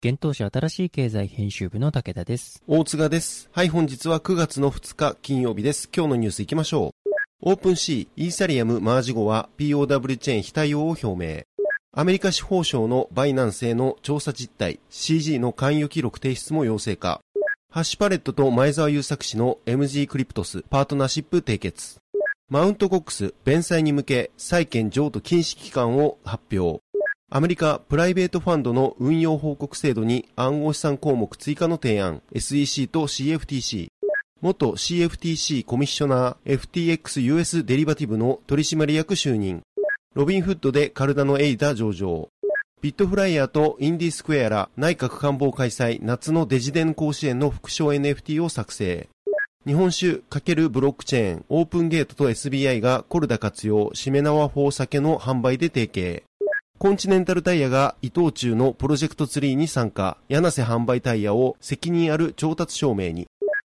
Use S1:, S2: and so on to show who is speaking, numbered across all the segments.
S1: 現当社新しい経済編集部の武田です。
S2: 大塚です。はい、本日は9月の2日金曜日です。今日のニュース行きましょう。オープンシー、イーサリアムマージ後は POW チェーン非対応を表明。アメリカ司法省のバイナンスへの調査実態、CG の関与記録提出も要請か。ハッシュパレットと前澤友作氏の MG クリプトスパートナーシップ締結。マウントコックス、弁済に向け債券譲渡禁止期間を発表。アメリカプライベートファンドの運用報告制度に暗号資産項目追加の提案、SEC と CFTC。元 CFTC コミッショナー FTXUS デリバティブの取締役就任。ロビンフッドでカルダノエイダ上場。ビットフライヤーとインディスクエアら内閣官房開催夏のデジデン甲子園の副賞 NFT を作成。日本酒×ブロックチェーン、オープンゲートと SBI がコルダ活用、しめ縄4酒の販売で提携。コンチネンタルタイヤが伊藤忠のプロジェクトツリーに参加、ヤナセ販売タイヤを責任ある調達証明に。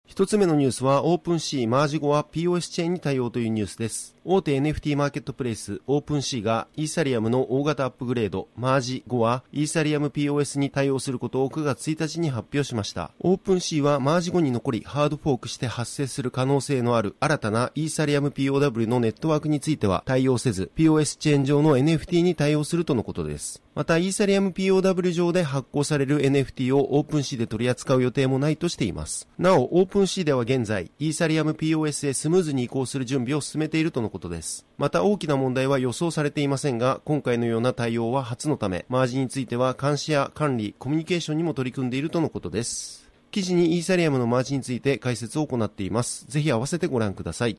S2: 一つ目のニュースは、オープンシーマージ後は POS チェーンに対応というニュースです。大手 NFT マーケットプレイス、オープンシーがイーサリアムの大型アップグレード、マージ後はイーサリアム POS に対応することを9月1日に発表しました。オープンシーはマージ後に残りハードフォークして発生する可能性のある新たなイーサリアム POW のネットワークについては対応せず、POS チェーン上の NFT に対応するとのことです。また、イーサリアム POW 上で発行される NFT をオープンシーで取り扱う予定もないとしています。なお、オープンシーでは現在、イーサリアム POS へスムーズに移行する準備を進めているとのことです。また、大きな問題は予想されていませんが、今回のような対応は初のため、マージについては監視や管理、コミュニケーションにも取り組んでいるとのことです。記事にイーサリアムのマージについて解説を行っています。ぜひ合わせてご覧ください。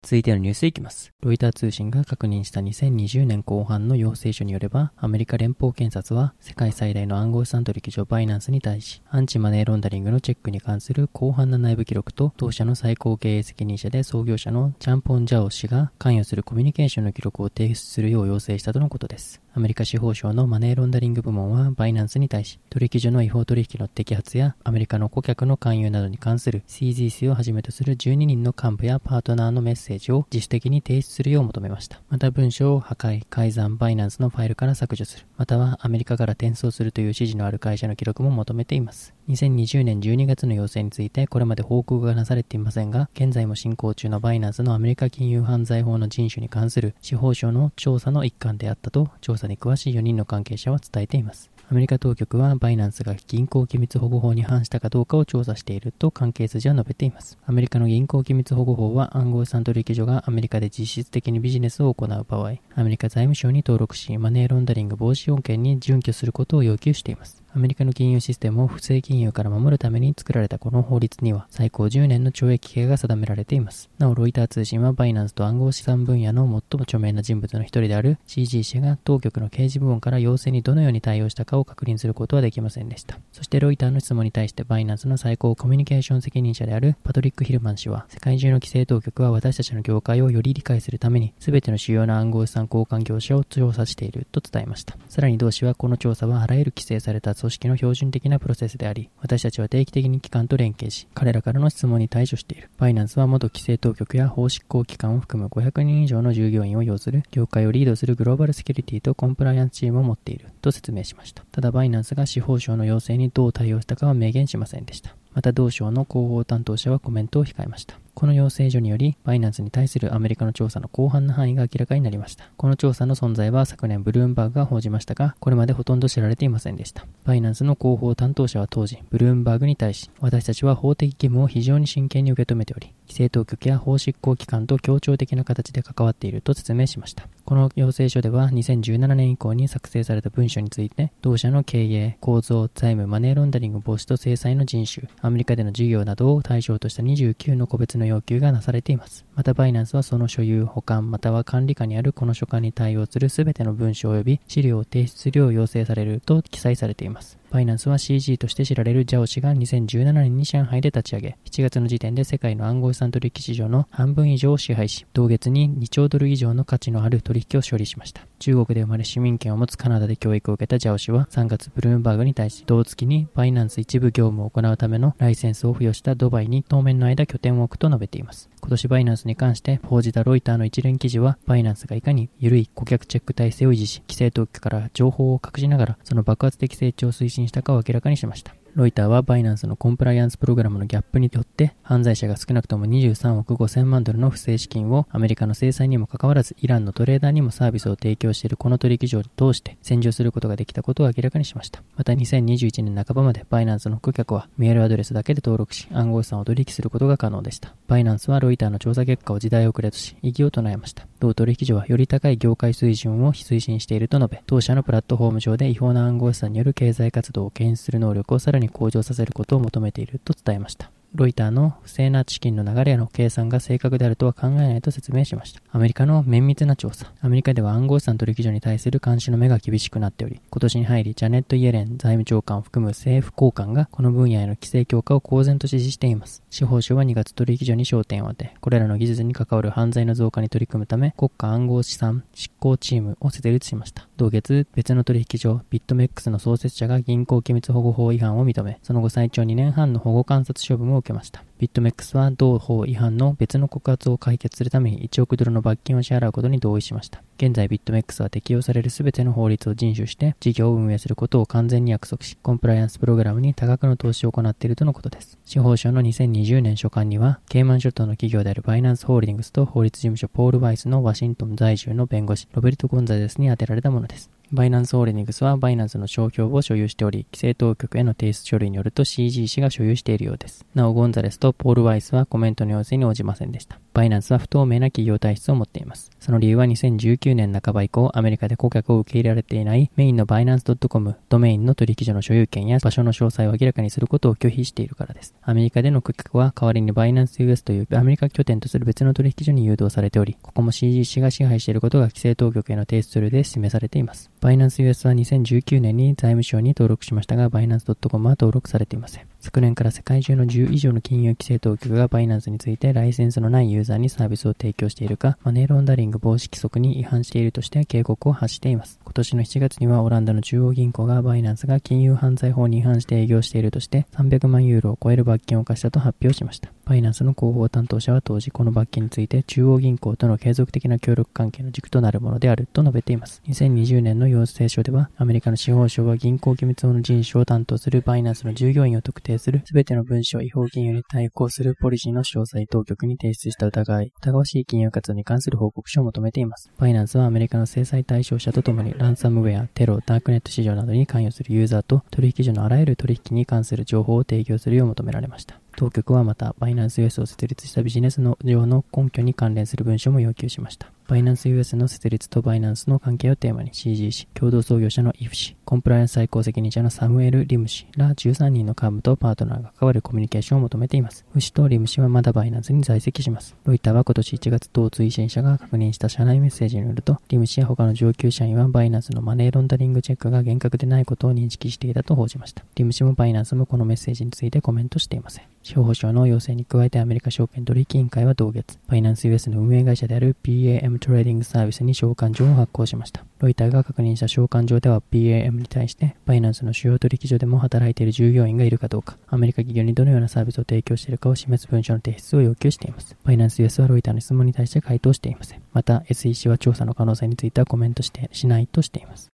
S1: 続いてのニュースいきます。ロイター通信が確認した2020年後半の要請書によれば、アメリカ連邦検察は世界最大の暗号資産取引所バイナンスに対し、アンチマネーロンダリングのチェックに関する広範な内部記録と、当社の最高経営責任者で創業者のチャンポン・ジャオ氏が関与するコミュニケーションの記録を提出するよう要請したとのことです。アメリカ司法省のマネーロンダリング部門はバイナンスに対し、取引所の違法取引の摘発やアメリカの顧客の勧誘などに関する CGC をはじめとする12人の幹部やパートナーのメッセージを自主的に提出するよう求めました。また文章を破壊、改ざん、バイナンスのファイルから削除する、またはアメリカから転送するという指示のある会社の記録も求めています。2020年12月の要請についてこれまで報告がなされていませんが、現在も進行中のバイナンスのアメリカ金融犯罪法の人種に関する司法省の調査の一環であったと、調査に詳しい4人の関係者は伝えています。アメリカ当局はバイナンスが銀行機密保護法に反したかどうかを調査していると関係筋は述べています。アメリカの銀行機密保護法は暗号資産取引所がアメリカで実質的にビジネスを行う場合、アメリカ財務省に登録し、マネーロンダリング防止要件に準拠することを要求しています。アメリカの金融システムを不正金融から守るために作られたこの法律には最高10年の懲役刑が定められています。なお、ロイター通信はバイナンスと暗号資産分野の最も著名な人物の一人である CG 氏が当局の刑事部門から要請にどのように対応したかを確認することはできませんでした。そしてロイターの質問に対してバイナンスの最高コミュニケーション責任者であるパトリック・ヒルマン氏は世界中の規制当局は私たちの業界をより理解するために全ての主要な暗号資産交換業者を調査していると伝えました。さらに同氏はこの調査はあらゆる規制された組組織の標準的なプロセスであり、私たちは定期的に機関と連携し、彼らからの質問に対処している。バイナンスは元規制当局や法執行機関を含む500人以上の従業員を要する、業界をリードするグローバルセキュリティとコンプライアンスチームを持っている、と説明しました。ただ、バイナンスが司法省の要請にどう対応したかは明言しませんでした。また同省の広報担当者はコメントを控えました。この要請書により、バイナンスに対するアメリカの調査の広範な範囲が明らかになりました。この調査の存在は昨年ブルームバーグが報じましたが、これまでほとんど知られていませんでした。バイナンスの広報担当者は当時、ブルームバーグに対し、私たちは法的義務を非常に真剣に受け止めており、規制当局や法執行機関と協調的な形で関わっていると説明しました。この要請書では2017年以降に作成された文書について、同社の経営、構造、財務、マネーロンダリング防止と制裁の人種、アメリカでの事業などを対象とした29の個別の要求がなされています。また、バイナンスはその所有、保管、または管理下にあるこの書簡に対応するすべての文書及び資料を提出するよう要請されると記載されています。バイナンスは CG として知られるジャオ氏が2017年に上海で立ち上げ、7月の時点で世界の暗号資産取引市場の半分以上を支配し、同月に2兆ドル以上の価値のある取引を処理しました。中国で生まれ市民権を持つカナダで教育を受けたジャオ氏は3月ブルームバーグに対し、同月にバイナンス一部業務を行うためのライセンスを付与したドバイに当面の間拠点を置くと述べています。今年バイナンスに関して報じたロイターの一連記事は、バイナンスがいかに緩い顧客チェック体制を維持し、規制当局から情報を隠しながら、その爆発的成長を推進したかを明らかにしました。ロイターはバイナンスのコンプライアンスプログラムのギャップによって犯罪者が少なくとも23億5000万ドルの不正資金をアメリカの制裁にもかかわらずイランのトレーダーにもサービスを提供しているこの取引所を通して洗浄することができたことを明らかにしました。また2021年半ばまでバイナンスの顧客はメールアドレスだけで登録し暗号資産を取引することが可能でした。バイナンスはロイターの調査結果を時代遅れとし異議を唱えました。同取引所はより高い業界水準を推進していると述べ、当社のプラットフォーム上で違法な暗号資産による経済活動を検出する能力をさらに向上させることを求めていると伝えました。ロイターの不正な資金の流れの計算が正確であるとは考えないと説明しました。アメリカの綿密な調査。アメリカでは暗号資産取引所に対する監視の目が厳しくなっており、今年に入り、ジャネット・イエレン財務長官を含む政府高官がこの分野への規制強化を公然と指示しています。司法省は2月取引所に焦点を当て、これらの技術に関わる犯罪の増加に取り組むため、国家暗号資産執行チームを設立しました。同月、別の取引所、ビットメックスの創設者が銀行機密保護法違反を認め、その後最長2年半の保護観察処分を受けました。ビットメックスは同法違反の別の告発を解決するために1億ドルの罰金を支払うことに同意しました。現在ビットメックスは適用される全ての法律を遵守して事業を運営することを完全に約束し、コンプライアンスプログラムに多額の投資を行っているとのことです。司法省の2020年初刊には、ケイマン諸島の企業であるバイナンスホールディングスと法律事務所ポール・バイスのワシントン在住の弁護士、ロベルト・ゴンザレスに宛てられたものです。バイナンスホールディングスはバイナンスの商標を所有しており、規制当局への提出書類によると CG 氏が所有しているようです。なお、ゴンザレスとポール・ワイスはコメントの要請に応じませんでした。バイナンスは不透明な企業体質を持っています。その理由は2019年半ば以降、アメリカで顧客を受け入れられていないメインのバイナンス .com、ドメインの取引所の所有権や場所の詳細を明らかにすることを拒否しているからです。アメリカでの顧客は代わりにバイナンス US というアメリカ拠点とする別の取引所に誘導されており、ここも CG 氏が支配していることが規制当局への提出書で示されています。バイナンス US は2019年に財務省に登録しましたが、バイナンス .com は登録されていません。昨年から世界中の10以上の金融規制当局がバイナンスについてライセンスのないユーザーにサービスを提供しているか、マネーロンダリング防止規則に違反しているとして警告を発しています。今年の7月にはオランダの中央銀行がバイナンスが金融犯罪法に違反して営業しているとして300万ユーロを超える罰金を課したと発表しました。バイナンスの広報担当者は当時この罰金について中央銀行との継続的な協力関係の軸となるものであると述べています。2020年の要請書ではアメリカの司法省は銀行機密法の人種を担当するバイナンスの従業員を特定する全ての文書を違法金融に対抗するポリシーの詳細当局に提出した疑い、疑わしい金融活動に関する報告書を求めています。バイナンスはアメリカの制裁対象者とともにランサムウェア、テロ、ダークネット市場などに関与するユーザーと取引所のあらゆる取引に関する情報を提供するよう求められました。当局はまた、バイナンス US を設立したビジネスの上の根拠に関連する文書も要求しました。バイナンス US の設立とバイナンスの関係をテーマに CG 氏、共同創業者のイフ氏、コンプライアンス最高責任者のサムエル・リム氏ら13人の幹部とパートナーが関わるコミュニケーションを求めています。ウ氏とリム氏はまだバイナンスに在籍します。ロイターは今年1月当推進者が確認した社内メッセージによると、リム氏や他の上級社員はバイナンスのマネーロンダリングチェックが厳格でないことを認識していたと報じました。リム氏もバイナンスもこのメッセージについてコメントしていません。司法省の要請に加えてアメリカ証券取引委員会は同月、バイナンス US の運営会社である BAM トレーディングサービスに召喚状を発行しました。ロイターが確認した召喚状では BAM に対して、バイナンスの主要取引所でも働いている従業員がいるかどうか、アメリカ企業にどのようなサービスを提供しているかを示す文書の提出を要求しています。バイナンス US はロイターの質問に対して回答していません。また、SEC は調査の可能性についてはコメントしてしないとしています。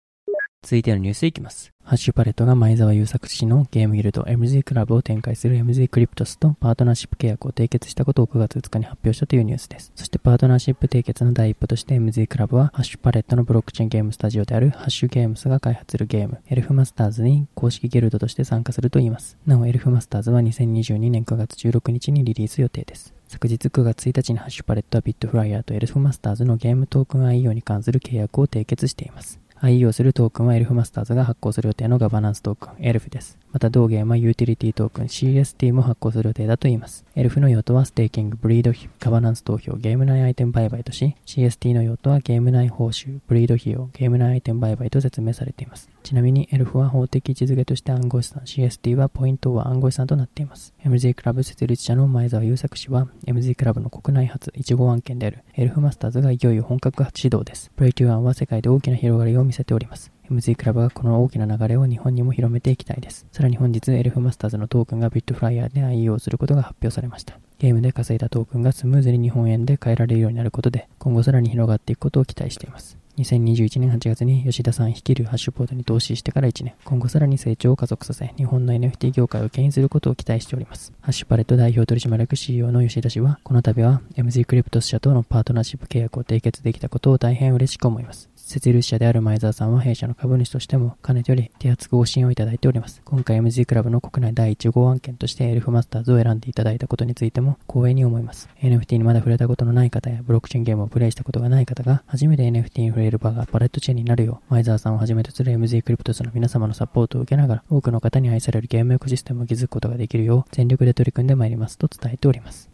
S1: 続いてのニュースいきます。ハッシュパレットが前澤友作氏のゲームギルド MZ クラブを展開する MZ クリプトスとパートナーシップ契約を締結したことを9月2日に発表したというニュースです。そしてパートナーシップ締結の第一歩として MZ クラブはハッシュパレットのブロックチェーンゲームスタジオであるハッシュゲームスが開発するゲームエルフマスターズに公式ギルドとして参加するといいます。なおエルフマスターズは2022年9月16日にリリース予定です。昨日9月1日にハッシュパレットはビットフライヤーとエルフマスターズのゲームトークン IEO に関する契約を締結しています。 IEO するトークンはエルフマスターズが発行する予定のガバナンストークン、エルフです。また同ゲームはユーティリティトークン CST も発行する予定だといいます。エルフの用途はステーキング、ブリード費、ガバナンス投票、ゲーム内アイテム売買とし、CST の用途はゲーム内報酬、ブリード費用、ゲーム内アイテム売買と説明されています。ちなみにエルフは法的位置づけとして暗号資産、CST はポイントは暗号資産となっています。MZ クラブ設立者の前澤友作氏は、MZ クラブの国内初1号案件であるエルフマスターズがいよいよ本格始動です。 Play to Earn は世界で大きな広がりを見せております。MZ クラブはこの大きな流れを日本にも広めていきたいです。さらに本日、エルフマスターズのトークンがビットフライヤーで IEO することが発表されました。ゲームで稼いだトークンがスムーズに日本円で変えられるようになることで、今後さらに広がっていくことを期待しています。2021年8月に吉田さん率いるハッシュポートに投資してから1年、今後さらに成長を加速させ、日本の NFT 業界を牽引することを期待しております。ハッシュパレット代表取締役 CEO の吉田氏は、この度は MZ クリプト社とのパートナーシップ契約を締結できたことを大変嬉しく思います。設立者である前澤さんは弊社の株主としても、かねてより手厚くご支援をいただいております。今回 MG クラブの国内第1号案件としてエルフマスターズを選んでいただいたことについても光栄に思います。NFT にまだ触れたことのない方やブロックチェーンゲームをプレイしたことがない方が初めて NFT に触れる場がパレットチェーンになるよう、前澤さんをはじめとする MG クリプトスの皆様のサポートを受けながら多くの方に愛されるゲームエコシステムを築くことができるよう全力で取り組んでまいりますと伝えております。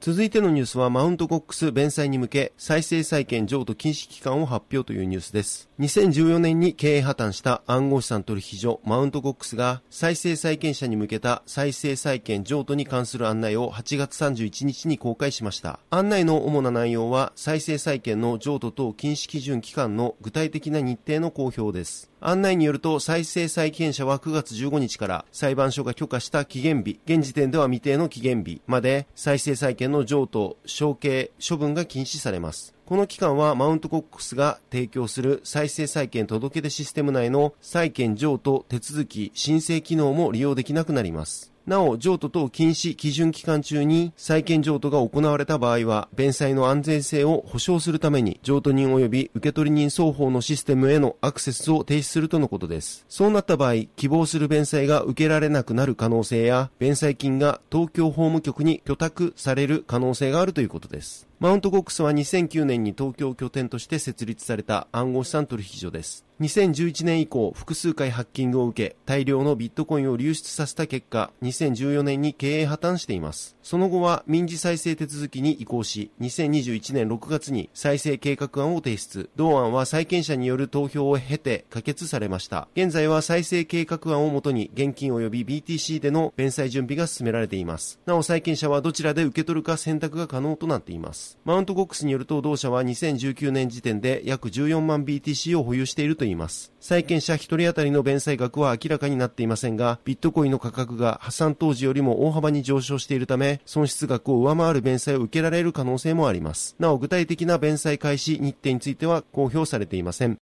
S2: 続いてのニュースはマウントコックス弁済に向け再生債権譲渡禁止期間を発表というニュースです。2014年に経営破綻した暗号資産取引所マウントコックスが再生債権者に向けた再生債権譲渡に関する案内を8月31日に公開しました。案内の主な内容は再生債権の譲渡等禁止基準期間の具体的な日程の公表です。案内によると再生債権者は9月15日から裁判所が許可した期限日、現時点では未定の期限日まで再生債権の譲渡、承継、処分が禁止されます。この期間はマウントコックスが提供する再生債権届出システム内の債権譲渡手続き申請機能も利用できなくなります。なお、譲渡等禁止基準期間中に債権譲渡が行われた場合は、弁済の安全性を保証するために、譲渡人及び受取人双方のシステムへのアクセスを停止するとのことです。そうなった場合、希望する弁済が受けられなくなる可能性や、弁済金が東京法務局に許諾される可能性があるということです。マウントコックスは2009年に東京拠点として設立された暗号資産取引所です。2011年以降、複数回ハッキングを受け、大量のビットコインを流出させた結果、2014年に経営破綻しています。その後は民事再生手続きに移行し、2021年6月に再生計画案を提出。同案は債権者による投票を経て可決されました。現在は再生計画案をもとに現金及び BTC での弁済準備が進められています。なお債権者はどちらで受け取るか選択が可能となっています。マウントコックスによると同社は2019年時点で約14万 BTC を保有しているといいます。います債権者1人当たりの弁済額は明らかになっていませんが、ビットコインの価格が破産当時よりも大幅に上昇しているため、損失額を上回る弁済を受けられる可能性もあります。なお具体的な弁済開始日程については公表されていません。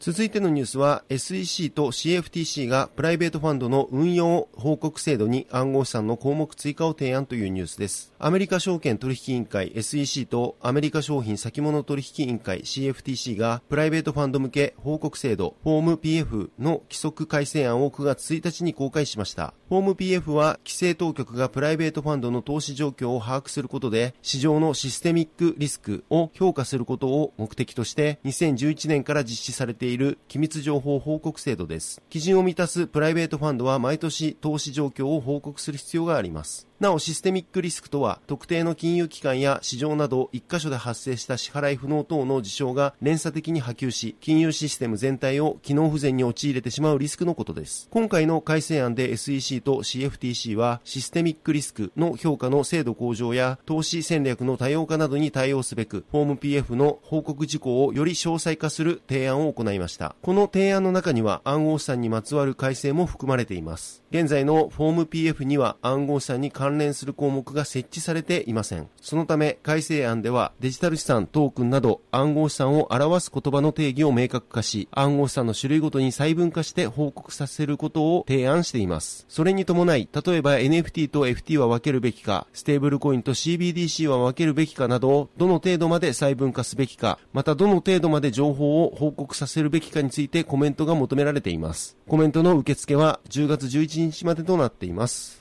S2: 続いてのニュースは SEC と CFTC がプライベートファンドの運用報告制度に暗号資産の項目追加を提案というニュースです。アメリカ証券取引委員会 SEC とアメリカ商品先物取引委員会 CFTC がプライベートファンド向け報告制度フォーム PF の規則改正案を9月1日に公開しました。フォーム PF は規制当局がプライベートファンドの投資状況を把握することで市場のシステミックリスクを評価することを目的として2011年から実施されているいる機密情報報告制度です。基準を満たすプライベートファンドは毎年投資状況を報告する必要があります。なお、システミックリスクとは、特定の金融機関や市場など一箇所で発生した支払い不能等の事象が連鎖的に波及し、金融システム全体を機能不全に陥れてしまうリスクのことです。今回の改正案で SEC と CFTC は、システミックリスクの評価の精度向上や、投資戦略の多様化などに対応すべく、フォーム PF の報告事項をより詳細化する提案を行いました。この提案の中には、暗号資産にまつわる改正も含まれています。現在のフォーム PF には暗号資産に関連する項目が設置されていません。そのため改正案ではデジタル資産、トークンなど暗号資産を表す言葉の定義を明確化し、暗号資産の種類ごとに細分化して報告させることを提案しています。それに伴い、例えば NFT と FT は分けるべきか、ステーブルコインと CBDC は分けるべきかなどどの程度まで細分化すべきか、またどの程度まで情報を報告させるべきかについてコメントが求められています。コメントの受付は10月11日までとなっています。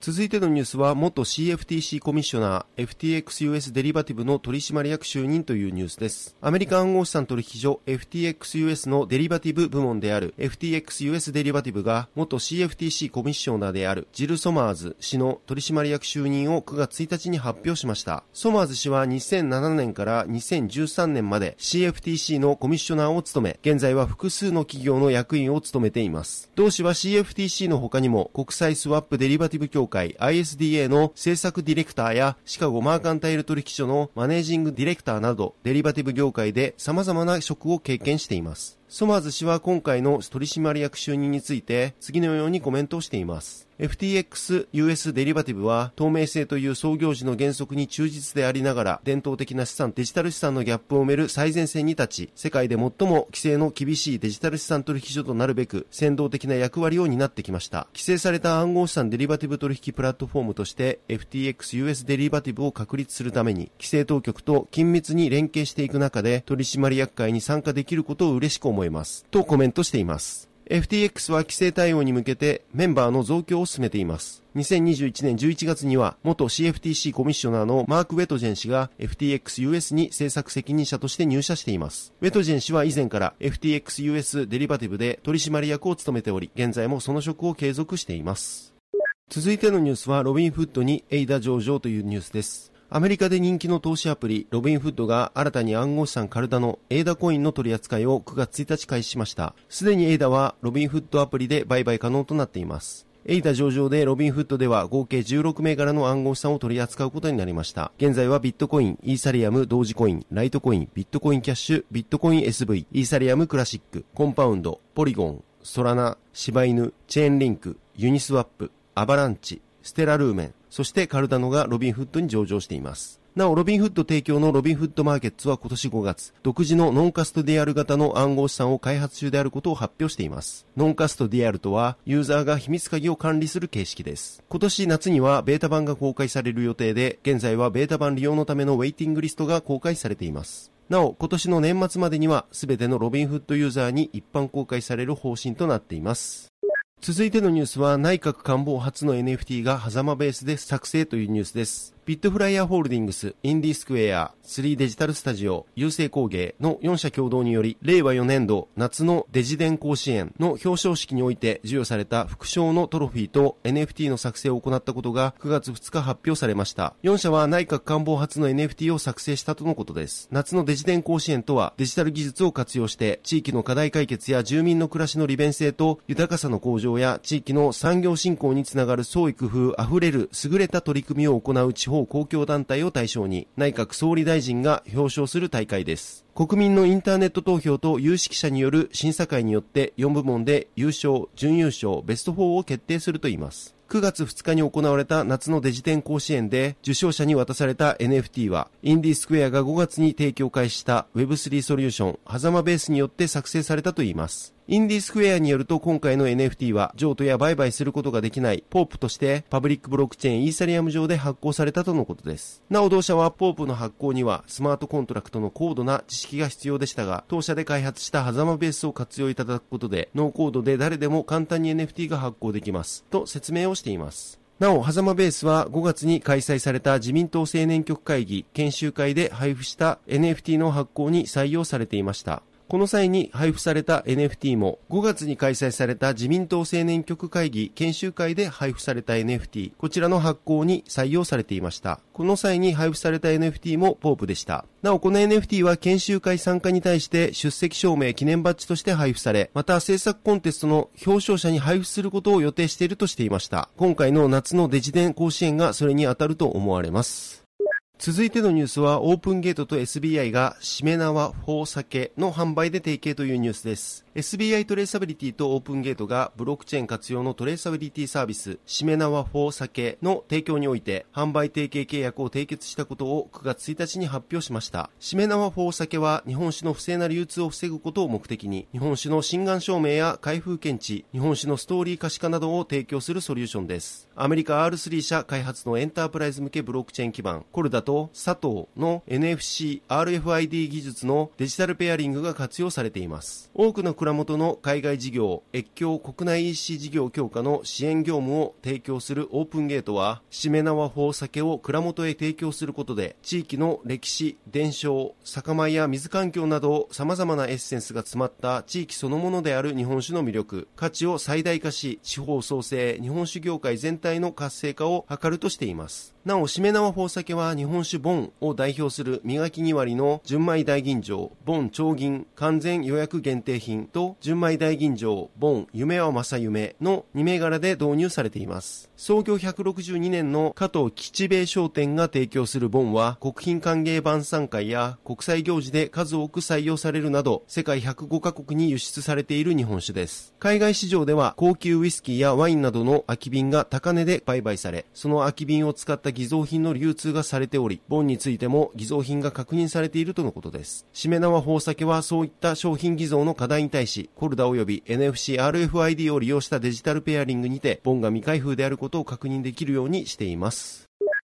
S2: 続いてのニュースは、元 CFTC コミッショナー、FTXUS デリバティブの取締役就任というニュースです。アメリカ暗号資産取引所 FTXUS のデリバティブ部門である FTXUS デリバティブが、元 CFTC コミッショナーであるジル・ソマーズ氏の取締役就任を9月1日に発表しました。ソマーズ氏は2007年から2013年まで CFTC のコミッショナーを務め、現在は複数の企業の役員を務めています。同氏は CFTC の他にも国際スワップデリバティブ協会 ISDA の政策ディレクターやシカゴマーカンタイル取引所のマネージングディレクターなどデリバティブ業界で様々な職を経験しています。ソマーズ氏は今回の取締役就任について次のようにコメントをしています。FTX US デリバティブは透明性という創業時の原則に忠実でありながら伝統的な資産デジタル資産のギャップを埋める最前線に立ち世界で最も規制の厳しいデジタル資産取引所となるべく先導的な役割を担ってきました規制された暗号資産デリバティブ取引プラットフォームとして FTX US デリバティブを確立するために規制当局と緊密に連携していく中で取締役会に参加できることを嬉しく思います思いますとコメントしています FTX は規制対応に向けてメンバーの増強を進めています。2021年11月には元 CFTC コミッショナーのマーク・ウェトジェン氏が FTX-US に政策責任者として入社しています。ウェトジェン氏は以前から FTX-US デリバティブで取締役を務めており、現在もその職を継続しています。続いてのニュースはロビンフッドにエイダ上場というニュースです。アメリカで人気の投資アプリ、ロビンフッドが新たに暗号資産カルダノのエイダコインの取り扱いを9月1日開始しました。すでにエイダはロビンフッドアプリで売買可能となっています。エイダ上場でロビンフッドでは合計16銘柄の暗号資産を取り扱うことになりました。現在はビットコイン、イーサリアム、ドージコイン、ライトコイン、ビットコインキャッシュ、ビットコイン SV、イーサリアムクラシック、コンパウンド、ポリゴン、ソラナ、柴犬、チェーンリンク、ユニスワップ、アバランチ、ステラルーメン、そしてカルダノがロビンフッドに上場しています。なお、ロビンフッド提供のロビンフッドマーケッツは今年5月、独自のノンカストディアル型の暗号資産を開発中であることを発表しています。ノンカストディアルとは、ユーザーが秘密鍵を管理する形式です。今年夏にはベータ版が公開される予定で、現在はベータ版利用のためのウェイティングリストが公開されています。なお、今年の年末までには、すべてのロビンフッドユーザーに一般公開される方針となっています。続いてのニュースは内閣官房初の NFT が狭間ベースで作成というニュースです。ビットフライヤーホールディングス、インディスクエア、3デジタルスタジオ、郵政工芸の4社共同により、令和4年度夏のデジデン甲子園の表彰式において授与された副賞のトロフィーと NFT の作成を行ったことが9月2日発表されました。4社は内閣官房初の NFT を作成したとのことです。夏のデジデン甲子園とはデジタル技術を活用して地域の課題解決や住民の暮らしの利便性と豊かさの向上や地域の産業振興につながる創意工夫あふれる優れた取り組みを行う地方公共団体を対象に内閣総理大臣が表彰する大会です。国民のインターネット投票と有識者による審査会によって4部門で優勝、準優勝、ベスト4を決定するといいます。9月2日に行われた夏のデジテン甲子園で受賞者に渡された NFT は、インディスクエアが5月に提供開始した Web3 ソリューション、ハザマベースによって作成されたといいます。インディスクエアによると今回の NFT は譲渡や売買することができないポープとしてパブリックブロックチェーンイーサリアム上で発行されたとのことです。なお同社はポープの発行にはスマートコントラクトの高度な知識が必要でしたが、当社で開発したハザマベースを活用いただくことでノーコードで誰でも簡単に NFT が発行できます。と説明をしています。なお、ハザマベースは5月に開催された自民党青年局会議研修会で配布した NFT の発行に採用されていました。この際に配布された NFT も5月に開催された自民党青年局会議研修会で配布された NFT、こちらの発行に採用されていました。この際に配布された NFT もポープでした。なお、この NFT は研修会参加に対して出席証明記念バッジとして配布され、また制作コンテストの表彰者に配布することを予定しているとしていました。今回の夏のデジデン甲子園がそれに当たると思われます。続いてのニュースは、オープンゲートと SBI が、しめ縄4酒の販売で提携というニュースです。SBI トレーサビリティとオープンゲートがブロックチェーン活用のトレーサビリティサービス、しめ縄4酒の提供において販売提携契約を締結したことを9月1日に発表しました。しめ縄4酒は日本酒の不正な流通を防ぐことを目的に、日本酒の心眼証明や開封検知、日本酒のストーリー可視化などを提供するソリューションです。アメリカ R3 社開発のエンタープライズ向けブロックチェーン基盤、コルダと佐藤の NFC、RFID 技術のデジタルペアリングが活用されています。多くの蔵元の海外事業、越境国内 EC 事業強化の支援業務を提供するオープンゲートは、しめ縄法酒を蔵元へ提供することで、地域の歴史、伝承、酒米や水環境など様々なエッセンスが詰まった地域そのものである日本酒の魅力、価値を最大化し、地方創生、日本酒業界全体の活性化を図るとしています。なお、しめ縄宝酒は日本酒ボンを代表する磨き2割の純米大吟醸、ボン長銀完全予約限定品と純米大吟醸、ボン夢は正夢の2銘柄で導入されています。創業162年の加藤吉兵衛商店が提供するボンは国賓歓迎晩餐会や国際行事で数多く採用されるなど世界105カ国に輸出されている日本酒です。海外市場では高級ウイスキーやワインなどの空き瓶が高値で売買され、その空き瓶を使った偽造品の流通がされており、ボンについても偽造品が確認されているとのことです。しめ縄宝酒はそういった商品偽造の課題に対し、コルダ及び NFC、RFID を利用したデジタルペアリングにて、ボンが未開封であることを確認できるようにしています。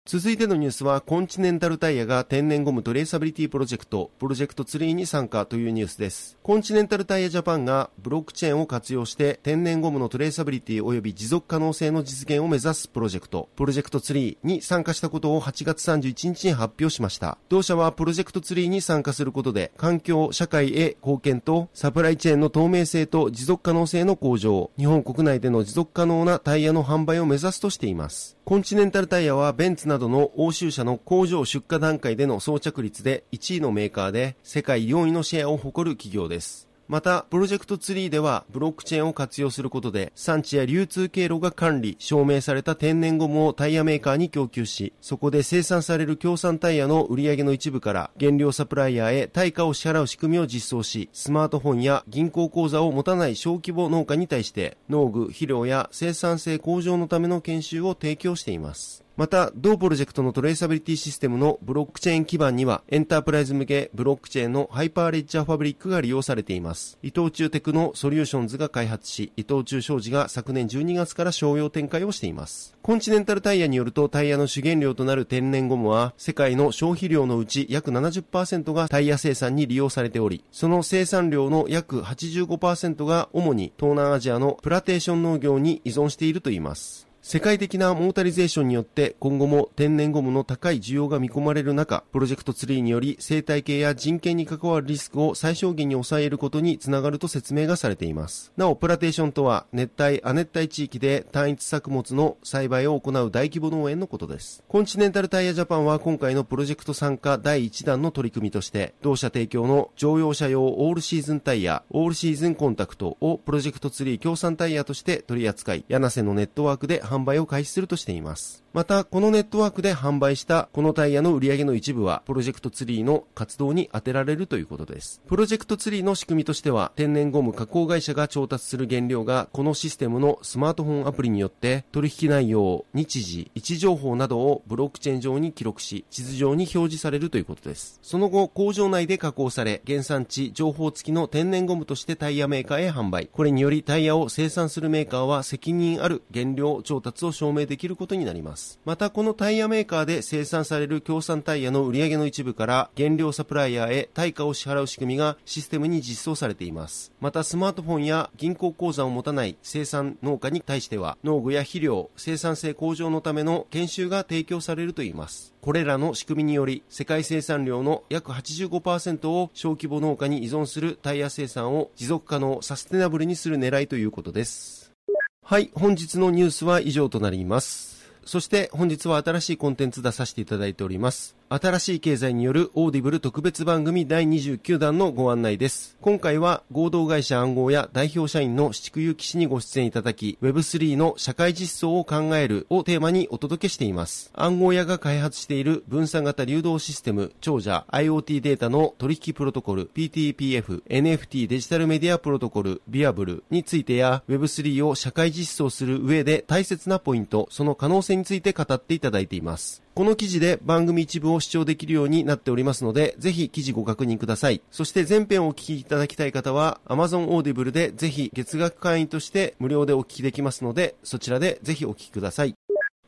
S2: 続いてのニュースは、コンチネンタルタイヤが天然ゴムトレーサビリティプロジェクト、プロジェクトツリーに参加というニュースです。コンチネンタルタイヤジャパンがブロックチェーンを活用して天然ゴムのトレーサビリティ及び持続可能性の実現を目指すプロジェクト、プロジェクトツリーに参加したことを8月31日に発表しました。同社はプロジェクトツリーに参加することで、環境、社会へ貢献とサプライチェーンの透明性と持続可能性の向上、日本国内での持続可能なタイヤの販売を目指すとしています。コンチネンタルタイヤはベンツなどの欧州車の工場出荷段階での装着率で1位のメーカーで世界4位のシェアを誇る企業です。また、プロジェクトツリーでは、ブロックチェーンを活用することで、産地や流通経路が管理、証明された天然ゴムをタイヤメーカーに供給し、そこで生産される協賛タイヤの売り上げの一部から、原料サプライヤーへ対価を支払う仕組みを実装し、スマートフォンや銀行口座を持たない小規模農家に対して、農具、肥料や生産性向上のための研修を提供しています。また、同プロジェクトのトレーサビリティシステムのブロックチェーン基盤には、エンタープライズ向けブロックチェーンのハイパーレッジャーファブリックが利用されています。伊藤忠テクノソリューションズが開発し、伊藤忠商事が昨年12月から商用展開をしています。コンチネンタルタイヤによると、タイヤの主原料となる天然ゴムは、世界の消費量のうち約70%がタイヤ生産に利用されており、その生産量の約85%が主に東南アジアのプラテーション農業に依存しているといいます。世界的なモータリゼーションによって今後も天然ゴムの高い需要が見込まれる中、プロジェクトツリーにより生態系や人権に関わるリスクを最小限に抑えることにつながると説明がされています。なお、プラテーションとは熱帯、亜熱帯地域で単一作物の栽培を行う大規模農園のことです。コンチネンタルタイヤジャパンは今回のプロジェクト参加第1弾の取り組みとして、同社提供の乗用車用オールシーズンタイヤ、オールシーズンコンタクトをプロジェクトツリー協賛タイヤとして取り扱い、柳瀬のネットワークで販売販売を開始するとしています。また、このネットワークで販売したこのタイヤの売り上げの一部は、プロジェクトツリーの活動に充てられるということです。プロジェクトツリーの仕組みとしては、天然ゴム加工会社が調達する原料が、このシステムのスマートフォンアプリによって、取引内容、日時、位置情報などをブロックチェーン上に記録し、地図上に表示されるということです。その後、工場内で加工され、原産地、情報付きの天然ゴムとしてタイヤメーカーへ販売。これによりタイヤを生産するメーカーは責任ある原料調達を証明できることになります。ます。またこのタイヤメーカーで生産される協賛タイヤの売り上げの一部から原料サプライヤーへ対価を支払う仕組みがシステムに実装されています。またスマートフォンや銀行口座を持たない生産農家に対しては農具や肥料、生産性向上のための研修が提供されるといいます。これらの仕組みにより世界生産量の約85%を小規模農家に依存するタイヤ生産を持続可能、サステナブルにする狙いということです。はい、本日のニュースは以上となります。そして本日は新しいコンテンツ出させていただいております。新しい経済によるオーディブル特別番組第29弾のご案内です。今回は合同会社暗号屋代表社員の紫竹佑騎氏にご出演いただき、Web3 の社会実装を考えるをテーマにお届けしています。暗号屋が開発している分散型流動システム、長者、IoT データの取引プロトコル、PTPF、NFT デジタルメディアプロトコル、ビアブルについてや Web3 を社会実装する上で大切なポイント、その可能性について語っていただいています。この記事で番組一部を視聴できるようになっておりますので、ぜひ記事ご確認ください。そして前編をお聞きいただきたい方は Amazon Audible でぜひ月額会員として無料でお聞きできますので、そちらでぜひお聞きください。